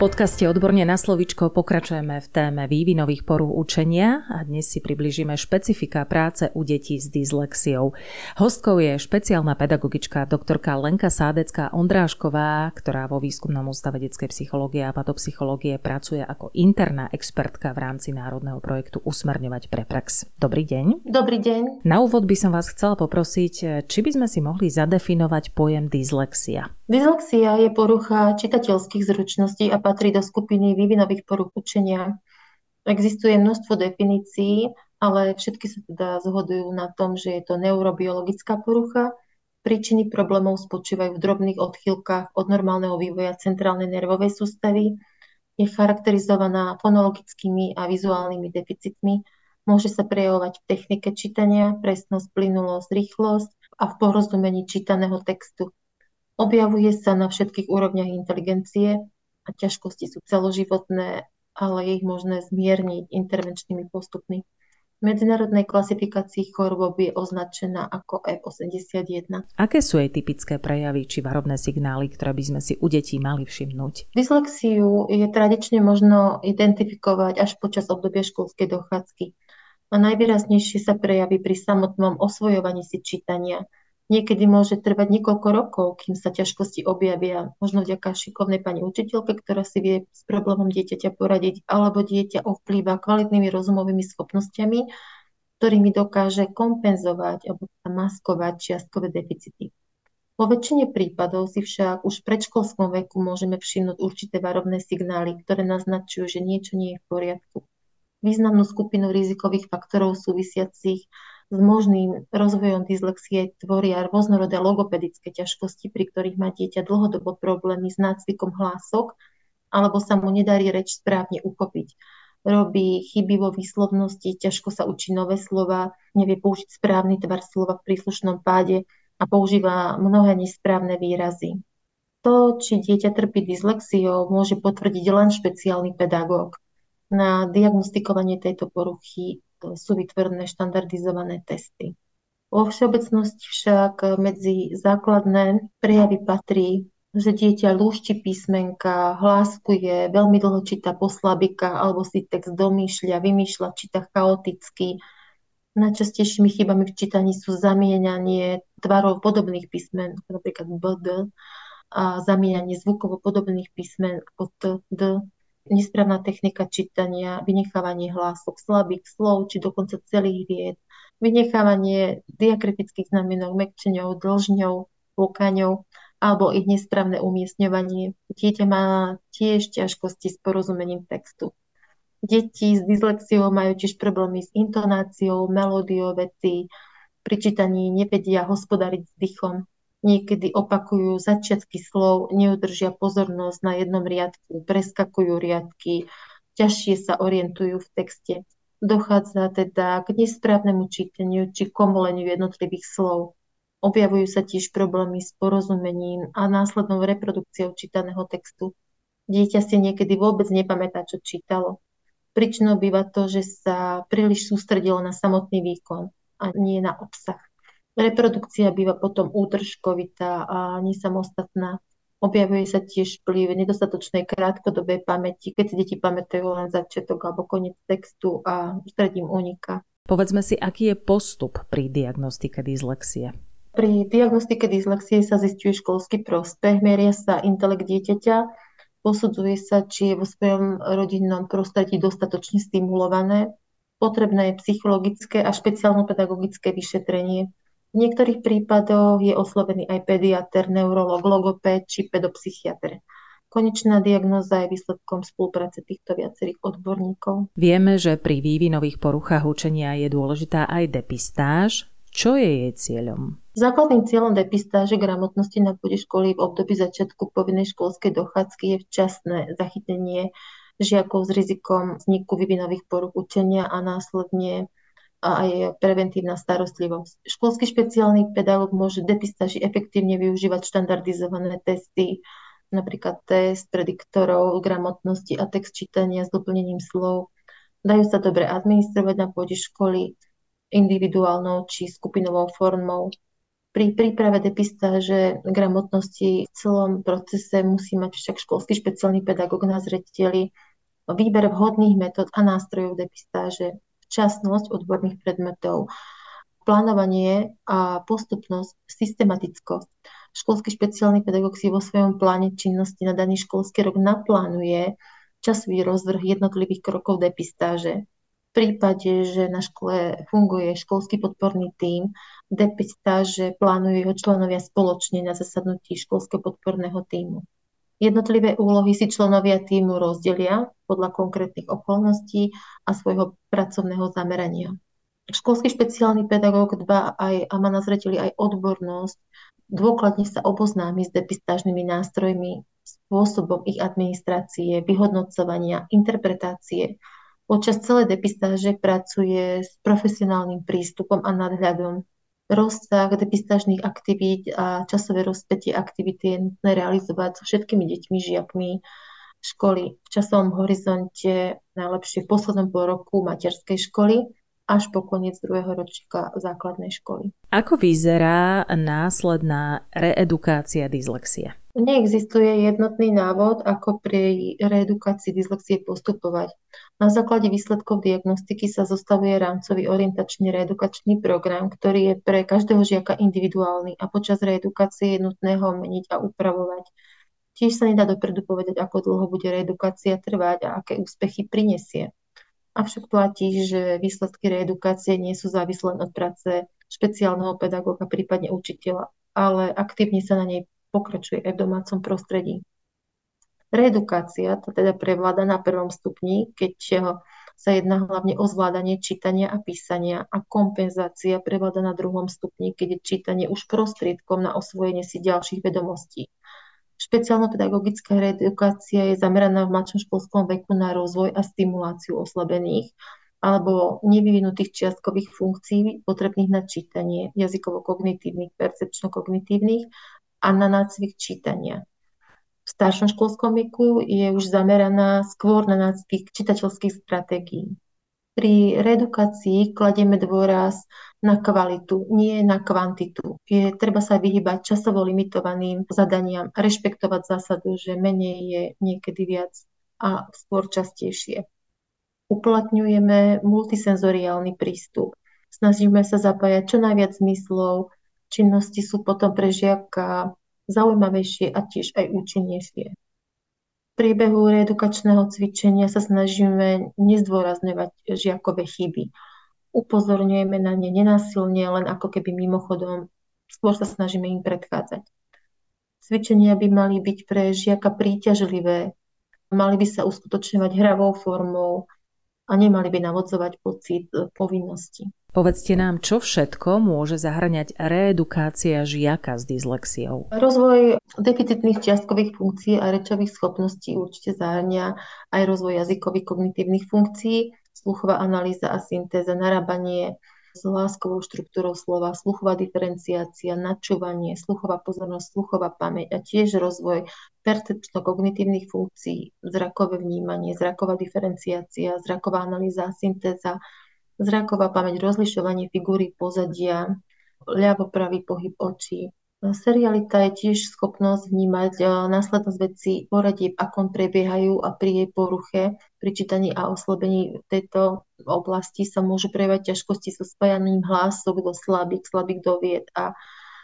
podcaste Odborne na slovičko pokračujeme v téme vývinových porúch učenia a dnes si približíme špecifika práce u detí s dyslexiou. Hostkou je špeciálna pedagogička doktorka Lenka Sádecká Ondrášková, ktorá vo výskumnom ústave detskej psychológie a patopsychológie pracuje ako interná expertka v rámci národného projektu Usmerňovať pre prax. Dobrý deň. Dobrý deň. Na úvod by som vás chcela poprosiť, či by sme si mohli zadefinovať pojem dyslexia. Dyslexia je porucha čitateľských zručností a patrí do skupiny vývinových poruch učenia. Existuje množstvo definícií, ale všetky sa teda zhodujú na tom, že je to neurobiologická porucha. Príčiny problémov spočívajú v drobných odchýlkach od normálneho vývoja centrálnej nervovej sústavy, je charakterizovaná fonologickými a vizuálnymi deficitmi, môže sa prejavovať v technike čítania, presnosť, plynulosť, rýchlosť a v porozumení čítaného textu. Objavuje sa na všetkých úrovniach inteligencie a ťažkosti sú celoživotné, ale je ich možné zmierniť intervenčnými postupmi. V medzinárodnej klasifikácii chorôb je označená ako E81. Aké sú jej typické prejavy či varovné signály, ktoré by sme si u detí mali všimnúť? Dyslexiu je tradične možno identifikovať až počas obdobia školskej dochádzky. A najvýraznejšie sa prejaví pri samotnom osvojovaní si čítania – Niekedy môže trvať niekoľko rokov, kým sa ťažkosti objavia, možno vďaka šikovnej pani učiteľke, ktorá si vie s problémom dieťaťa poradiť, alebo dieťa ovplýva kvalitnými rozumovými schopnosťami, ktorými dokáže kompenzovať alebo maskovať čiastkové deficity. Vo väčšine prípadov si však už v predškolskom veku môžeme všimnúť určité varovné signály, ktoré naznačujú, že niečo nie je v poriadku. Významnú skupinu rizikových faktorov súvisiacich s možným rozvojom dyslexie tvoria rôznorodé logopedické ťažkosti, pri ktorých má dieťa dlhodobo problémy s nácvikom hlások alebo sa mu nedarí reč správne uchopiť. Robí chyby vo výslovnosti, ťažko sa učí nové slova, nevie použiť správny tvar slova v príslušnom páde a používa mnohé nesprávne výrazy. To, či dieťa trpí dyslexiou, môže potvrdiť len špeciálny pedagóg. Na diagnostikovanie tejto poruchy sú vytvorené štandardizované testy. Vo všeobecnosti však medzi základné prejavy patrí, že dieťa lúšti písmenka, hláskuje, veľmi dlho číta po slabika alebo si text domýšľa, vymýšľa, číta chaoticky. Najčastejšími chybami v čítaní sú zamieňanie tvarov podobných písmen, napríklad BD, a zamieňanie zvukovo podobných písmen ako T, D, nesprávna technika čítania, vynechávanie hlások, slabých slov, či dokonca celých vied, vynechávanie diakritických znamenok, mekčeňov, dlžňov, púkaňov alebo ich nesprávne umiestňovanie. Dieťa má tiež ťažkosti s porozumením textu. Deti s dyslexiou majú tiež problémy s intonáciou, melódiou veci, pri čítaní nevedia hospodariť s dychom, Niekedy opakujú začiatky slov, neudržia pozornosť na jednom riadku, preskakujú riadky, ťažšie sa orientujú v texte. Dochádza teda k nesprávnemu čítaniu či komoleniu jednotlivých slov. Objavujú sa tiež problémy s porozumením a následnou reprodukciou čítaného textu. Dieťa si niekedy vôbec nepamätá, čo čítalo. Príčinou býva to, že sa príliš sústredilo na samotný výkon a nie na obsah. Reprodukcia býva potom útržkovitá a nesamostatná. Objavuje sa tiež vplyv nedostatočnej krátkodobej pamäti, keď si deti pamätajú len začiatok alebo koniec textu a stredím unika. Povedzme si, aký je postup pri diagnostike dyslexie. Pri diagnostike dyslexie sa zistuje školský prospech, meria sa intelekt dieťaťa, posudzuje sa, či je vo svojom rodinnom prostredí dostatočne stimulované, potrebné je psychologické a špeciálno-pedagogické vyšetrenie. V niektorých prípadoch je oslovený aj pediater, neurolog, logopéd či pedopsychiatr. Konečná diagnoza je výsledkom spolupráce týchto viacerých odborníkov. Vieme, že pri vývinových poruchách učenia je dôležitá aj depistáž. Čo je jej cieľom? Základným cieľom depistáže gramotnosti na pôde školy v období začiatku povinnej školskej dochádzky je včasné zachytenie žiakov s rizikom vzniku vývinových poruch učenia a následne a aj preventívna starostlivosť. Školský špeciálny pedagóg môže depistáži efektívne využívať štandardizované testy, napríklad test prediktorov gramotnosti a text čítania s doplnením slov, Dajú sa dobre administrovať na pôde školy individuálnou či skupinovou formou. Pri príprave depistáže gramotnosti v celom procese musí mať však školský špeciálny pedagóg na zreteli výber vhodných metód a nástrojov depistáže, včasnosť odborných predmetov, plánovanie a postupnosť, systematickosť. Školský špeciálny pedagóg si vo svojom pláne činnosti na daný školský rok naplánuje časový rozvrh jednotlivých krokov depistáže. V prípade, že na škole funguje školský podporný tím, depistáže plánujú jeho členovia spoločne na zasadnutí školského podporného týmu. Jednotlivé úlohy si členovia týmu rozdelia podľa konkrétnych okolností a svojho pracovného zamerania. Školský špeciálny pedagóg dba aj a má na zreteli aj odbornosť, dôkladne sa oboznámi s depistážnymi nástrojmi, spôsobom ich administrácie, vyhodnocovania, interpretácie. Počas celej depistáže pracuje s profesionálnym prístupom a nadhľadom. Rozsah depistážnych aktivít a časové rozpätie aktivity je nutné realizovať so všetkými deťmi, žiakmi školy v časovom horizonte, najlepšie v poslednom pol roku materskej školy až po koniec druhého ročníka základnej školy. Ako vyzerá následná reedukácia dyslexie? Neexistuje jednotný návod, ako pri reedukácii dyslexie postupovať. Na základe výsledkov diagnostiky sa zostavuje rámcový orientačný reedukačný program, ktorý je pre každého žiaka individuálny a počas reedukácie je nutné ho meniť a upravovať. Tiež sa nedá dopredu povedať, ako dlho bude reedukácia trvať a aké úspechy prinesie. Avšak platí, že výsledky reedukácie nie sú závislé od práce špeciálneho pedagóga, prípadne učiteľa, ale aktívne sa na nej pokračuje aj v domácom prostredí. Reedukácia to teda prevláda na prvom stupni, keď sa jedná hlavne o zvládanie čítania a písania a kompenzácia prevláda na druhom stupni, keď je čítanie už prostriedkom na osvojenie si ďalších vedomostí. Špeciálno-pedagogická reedukácia je zameraná v mladšom školskom veku na rozvoj a stimuláciu oslabených alebo nevyvinutých čiastkových funkcií potrebných na čítanie, jazykovo-kognitívnych, percepčno-kognitívnych a na nácvik čítania. V staršom školskom veku je už zameraná skôr na nácvik čitateľských stratégií. Pri reedukácii kladieme dôraz na kvalitu, nie na kvantitu. Je treba sa vyhybať časovo limitovaným zadaniam rešpektovať zásadu, že menej je niekedy viac a skôr častejšie. Uplatňujeme multisenzoriálny prístup. Snažíme sa zapájať čo najviac zmyslov, činnosti sú potom pre žiaka zaujímavejšie a tiež aj účinnejšie. V priebehu reedukačného cvičenia sa snažíme nezdôrazňovať žiakové chyby upozorňujeme na ne nenásilne, len ako keby mimochodom, skôr sa snažíme im predchádzať. Cvičenia by mali byť pre žiaka príťažlivé, mali by sa uskutočňovať hravou formou a nemali by navodzovať pocit e, povinnosti. Povedzte nám, čo všetko môže zahrňať reedukácia žiaka s dyslexiou? Rozvoj deficitných čiastkových funkcií a rečových schopností určite zahrňa aj rozvoj jazykových kognitívnych funkcií, sluchová analýza a syntéza, narábanie s láskovou štruktúrou slova, sluchová diferenciácia, načúvanie, sluchová pozornosť, sluchová pamäť a tiež rozvoj percepčno-kognitívnych funkcií, zrakové vnímanie, zraková diferenciácia, zraková analýza syntéza, zraková pamäť, rozlišovanie figúry pozadia, ľavo-pravý pohyb očí, Serialita je tiež schopnosť vnímať následnosť veci poradí, ako prebiehajú a pri jej poruche, pri čítaní a oslabení v tejto oblasti sa môžu prejavať ťažkosti so spájaním hlások do slabík, slabík do vied a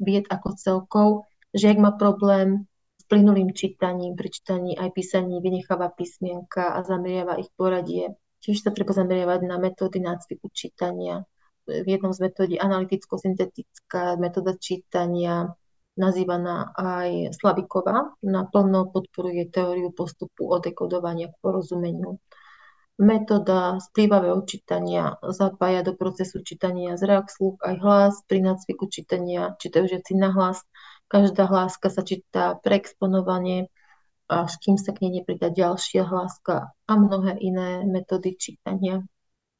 vied ako celkov. Žiak má problém s plynulým čítaním, pri čítaní aj písaní vynecháva písmienka a zameriava ich poradie. Tiež sa treba zameriavať na metódy nácviku čítania, v jednom z metódy analyticko-syntetická metóda čítania, nazývaná aj Slaviková, naplno podporuje teóriu postupu od k porozumeniu. Metóda splývavého čítania zapája do procesu čítania zrak, sluch aj hlas. Pri nácviku čítania čítajú žiaci na hlas. Každá hláska sa číta preexponovane, až kým sa k nej nepridá ďalšia hláska a mnohé iné metódy čítania.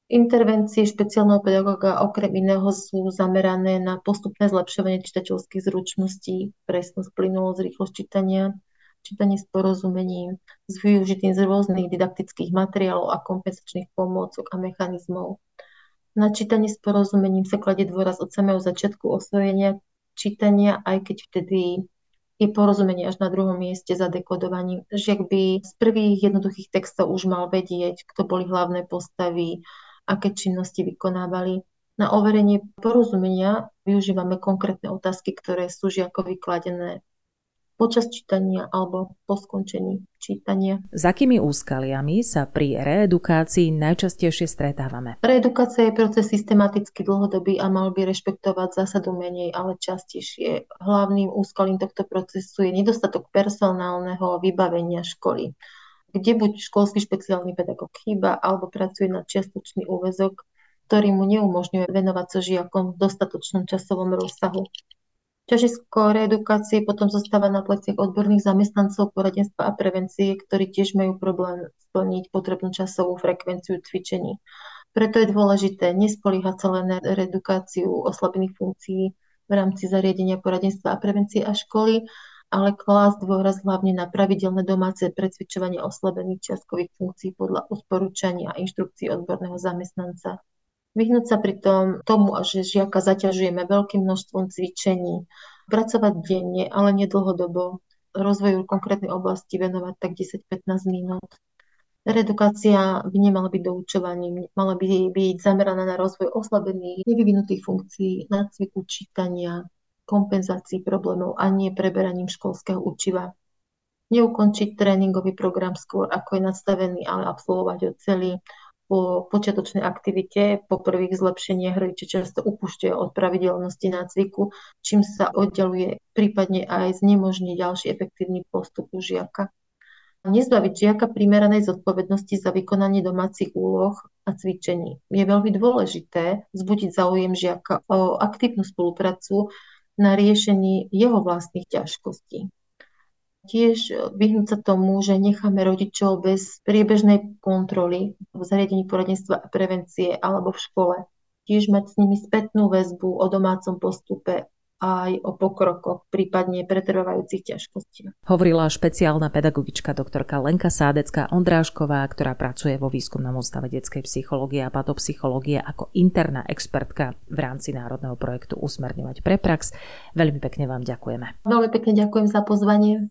Intervencie špeciálneho pedagóga okrem iného sú zamerané na postupné zlepšovanie čitateľských zručností, presnosť, plynulosť, rýchlosť čítania, čítanie s porozumením, s využitím z rôznych didaktických materiálov a kompenzačných pomôcok a mechanizmov. Na čítanie s porozumením sa kladie dôraz od samého začiatku osvojenia čítania, aj keď vtedy je porozumenie až na druhom mieste za dekodovaním. Žiak by z prvých jednoduchých textov už mal vedieť, kto boli hlavné postavy, aké činnosti vykonávali. Na overenie porozumenia využívame konkrétne otázky, ktoré sú žiakovi kladené počas čítania alebo po skončení čítania. S akými úskaliami sa pri reedukácii najčastejšie stretávame? Reedukácia je proces systematicky dlhodobý a mal by rešpektovať zásadu menej, ale častejšie. Hlavným úskalím tohto procesu je nedostatok personálneho vybavenia školy kde buď školský špeciálny pedagóg chýba alebo pracuje na čiastočný úvezok, ktorý mu neumožňuje venovať sa žiakom v dostatočnom časovom rozsahu. Ťažisko reedukácie potom zostáva na pleciach odborných zamestnancov poradenstva a prevencie, ktorí tiež majú problém splniť potrebnú časovú frekvenciu cvičení. Preto je dôležité nespoliehať sa len na reedukáciu oslabených funkcií v rámci zariadenia poradenstva a prevencie a školy, ale klásť dôraz hlavne na pravidelné domáce precvičovanie oslabených čiastkových funkcií podľa odporúčania a inštrukcií odborného zamestnanca. Vyhnúť sa pritom tomu, že žiaka zaťažujeme veľkým množstvom cvičení, pracovať denne, ale nedlhodobo, rozvoju konkrétnej oblasti venovať tak 10-15 minút. Reedukácia by nemala byť doučovaním, mala by byť zameraná na rozvoj oslabených, nevyvinutých funkcií, nácviku čítania, kompenzácií problémov a nie preberaním školského učiva. Neukončiť tréningový program skôr, ako je nastavený, ale absolvovať ho celý, po počiatočnej aktivite, po prvých zlepšeniach rodiče často upúšťajú od pravidelnosti nácviku, čím sa oddeluje prípadne aj znemožní ďalší efektívny postup u žiaka. Nezbaviť žiaka primeranej zodpovednosti za vykonanie domácich úloh a cvičení. Je veľmi dôležité vzbudiť záujem žiaka o aktívnu spoluprácu na riešení jeho vlastných ťažkostí tiež e, vyhnúť sa tomu, že necháme rodičov bez priebežnej kontroly v zariadení poradenstva a prevencie alebo v škole. Tiež mať s nimi spätnú väzbu o domácom postupe aj o pokrokoch, prípadne pretrvávajúcich ťažkostiach. Hovorila špeciálna pedagogička doktorka Lenka Sádecká Ondrášková, ktorá pracuje vo výskumnom ústave detskej psychológie a patopsychológie ako interná expertka v rámci národného projektu Usmerňovať pre prax. Veľmi pekne vám ďakujeme. Veľmi pekne ďakujem za pozvanie.